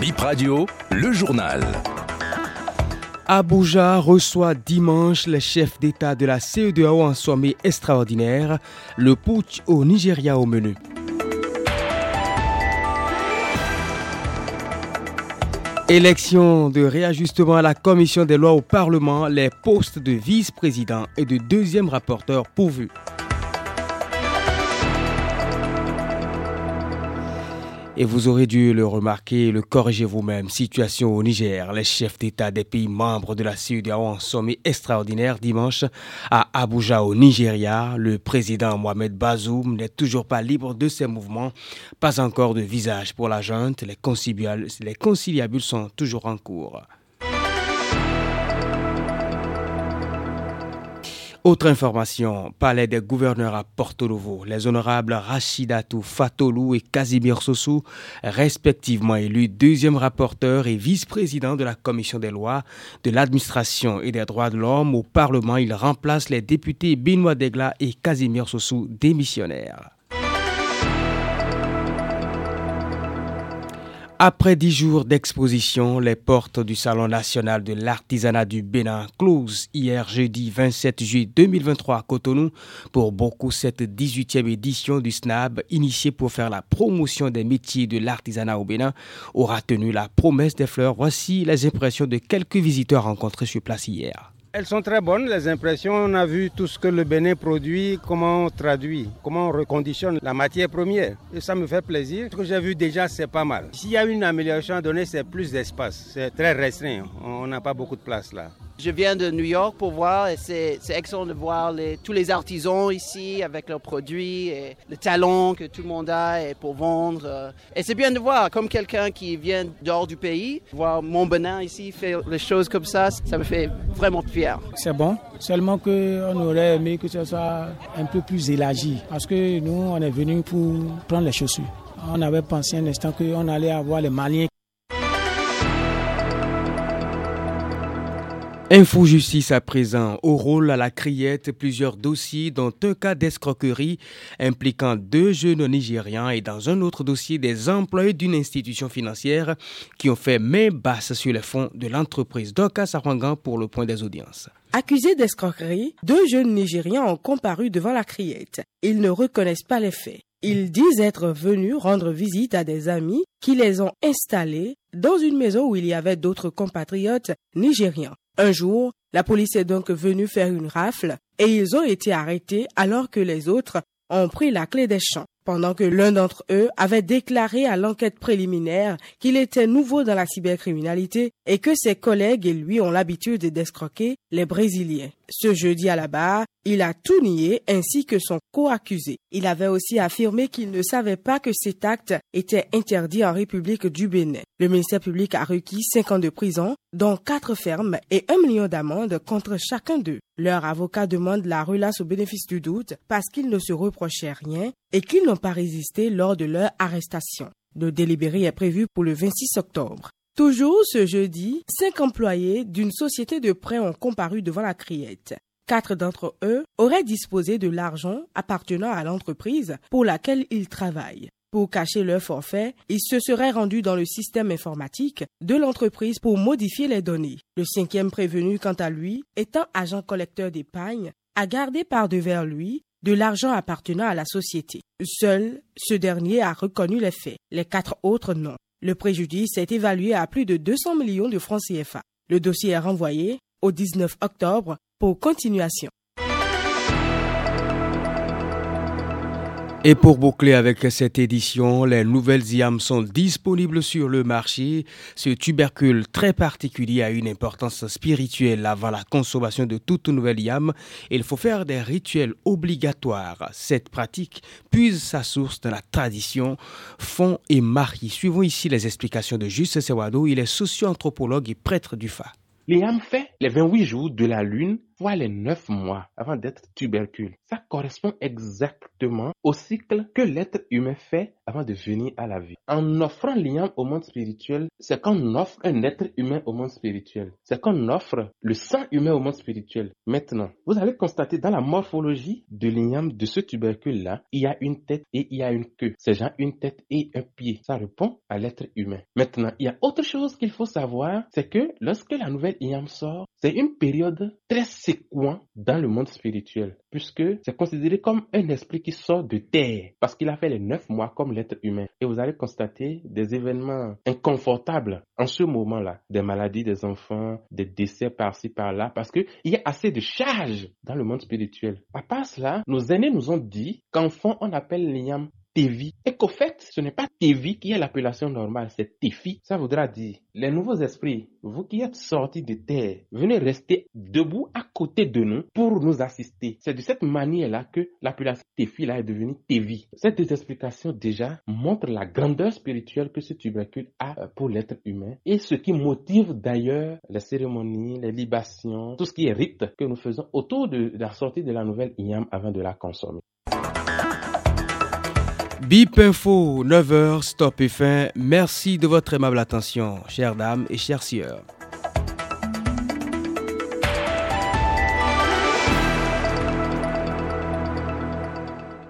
Bip Radio, le journal. Abuja reçoit dimanche les chefs d'État de la CEDEAO en sommet extraordinaire, le putsch au Nigeria au menu. Élection de réajustement à la commission des lois au Parlement, les postes de vice-président et de deuxième rapporteur pourvus. Et vous aurez dû le remarquer, le corriger vous-même. Situation au Niger. Les chefs d'État des pays membres de la CEDEAO en sommet extraordinaire dimanche à Abuja au Nigeria. Le président Mohamed Bazoum n'est toujours pas libre de ses mouvements. Pas encore de visage pour la junte. Les conciliabules sont toujours en cours. Autre information, palais des gouverneurs à Porto Novo, les honorables Rachidatou Fatolou et Casimir Sossou, respectivement élus deuxième rapporteur et vice-président de la commission des lois, de l'administration et des droits de l'homme au Parlement, ils remplacent les députés Benoît Degla et Casimir Sossou démissionnaires. Après dix jours d'exposition, les portes du Salon national de l'artisanat du Bénin closent hier jeudi 27 juillet 2023 à Cotonou. Pour beaucoup, cette 18e édition du SNAB, initiée pour faire la promotion des métiers de l'artisanat au Bénin, aura tenu la promesse des fleurs. Voici les impressions de quelques visiteurs rencontrés sur place hier. Elles sont très bonnes, les impressions. On a vu tout ce que le Bénin produit, comment on traduit, comment on reconditionne la matière première. Et ça me fait plaisir. Ce que j'ai vu déjà, c'est pas mal. S'il y a une amélioration à donner, c'est plus d'espace. C'est très restreint. On n'a pas beaucoup de place là. Je viens de New York pour voir et c'est excellent de voir tous les artisans ici avec leurs produits et le talent que tout le monde a et pour vendre. Et c'est bien de voir, comme quelqu'un qui vient dehors du pays, voir mon Benin ici faire les choses comme ça, ça me fait vraiment fier. C'est bon, seulement qu'on aurait aimé que ce soit un peu plus élargi parce que nous, on est venu pour prendre les chaussures. On avait pensé un instant qu'on allait avoir les Maliens Info Justice à présent au rôle à la criette plusieurs dossiers dont un cas d'escroquerie impliquant deux jeunes Nigérians et dans un autre dossier des employés d'une institution financière qui ont fait main basse sur les fonds de l'entreprise Doka Sarwangan pour le point des audiences. Accusés d'escroquerie, deux jeunes Nigérians ont comparu devant la criette. Ils ne reconnaissent pas les faits. Ils disent être venus rendre visite à des amis qui les ont installés dans une maison où il y avait d'autres compatriotes nigérians. Un jour, la police est donc venue faire une rafle et ils ont été arrêtés alors que les autres ont pris la clé des champs pendant que l'un d'entre eux avait déclaré à l'enquête préliminaire qu'il était nouveau dans la cybercriminalité et que ses collègues et lui ont l'habitude d'escroquer les Brésiliens. Ce jeudi à la barre, il a tout nié ainsi que son co-accusé. Il avait aussi affirmé qu'il ne savait pas que cet acte était interdit en République du Bénin. Le ministère public a requis 5 ans de prison, dont 4 fermes et 1 million d'amendes contre chacun d'eux. Leur avocat demande la relâche au bénéfice du doute parce qu'ils ne se reprochaient rien et qu'ils n'ont pas résisté lors de leur arrestation. Le délibéré est prévu pour le 26 octobre. Toujours ce jeudi, cinq employés d'une société de prêt ont comparu devant la criette. Quatre d'entre eux auraient disposé de l'argent appartenant à l'entreprise pour laquelle ils travaillent. Pour cacher leur forfait, ils se seraient rendus dans le système informatique de l'entreprise pour modifier les données. Le cinquième prévenu, quant à lui, étant agent collecteur d'épargne, a gardé par devers lui de l'argent appartenant à la société. Seul ce dernier a reconnu les faits, les quatre autres non. Le préjudice est évalué à plus de 200 millions de francs CFA. Le dossier est renvoyé au 19 octobre pour continuation. Et pour boucler avec cette édition, les nouvelles IAM sont disponibles sur le marché. Ce tubercule très particulier a une importance spirituelle avant la consommation de toute nouvelle IAM. Il faut faire des rituels obligatoires. Cette pratique puise sa source dans la tradition fond et mari. Suivons ici les explications de Juste Sewado. Il est socio-anthropologue et prêtre du Fa. L'IAM fait les 28 jours de la lune fois les neuf mois avant d'être tubercule. Ça correspond exactement au cycle que l'être humain fait avant de venir à la vie. En offrant l'iam au monde spirituel, c'est qu'on offre un être humain au monde spirituel. C'est qu'on offre le sang humain au monde spirituel. Maintenant, vous allez constater dans la morphologie de l'iam de ce tubercule-là, il y a une tête et il y a une queue. C'est genre une tête et un pied. Ça répond à l'être humain. Maintenant, il y a autre chose qu'il faut savoir, c'est que lorsque la nouvelle iam sort, c'est une période très séquente dans le monde spirituel, puisque c'est considéré comme un esprit qui sort de terre, parce qu'il a fait les neuf mois comme l'être humain. Et vous allez constater des événements inconfortables en ce moment-là, des maladies des enfants, des décès par-ci par-là, parce qu'il y a assez de charges dans le monde spirituel. À part cela, nos aînés nous ont dit qu'enfant, on appelle l'iam Et qu'au fait, ce n'est pas Tevi qui est l'appellation normale, c'est Tefi. Ça voudra dire, les nouveaux esprits, vous qui êtes sortis de terre, venez rester debout à côté de nous pour nous assister. C'est de cette manière-là que l'appellation Tefi là est devenue Tevi. Cette deux explications déjà montrent la grandeur spirituelle que ce tubercule a euh, pour l'être humain et ce qui motive d'ailleurs les cérémonies, les libations, tout ce qui est rite que nous faisons autour de la sortie de la nouvelle Iam avant de la consommer. Bip Info, 9h, stop et fin. Merci de votre aimable attention, chères dames et chers sieurs.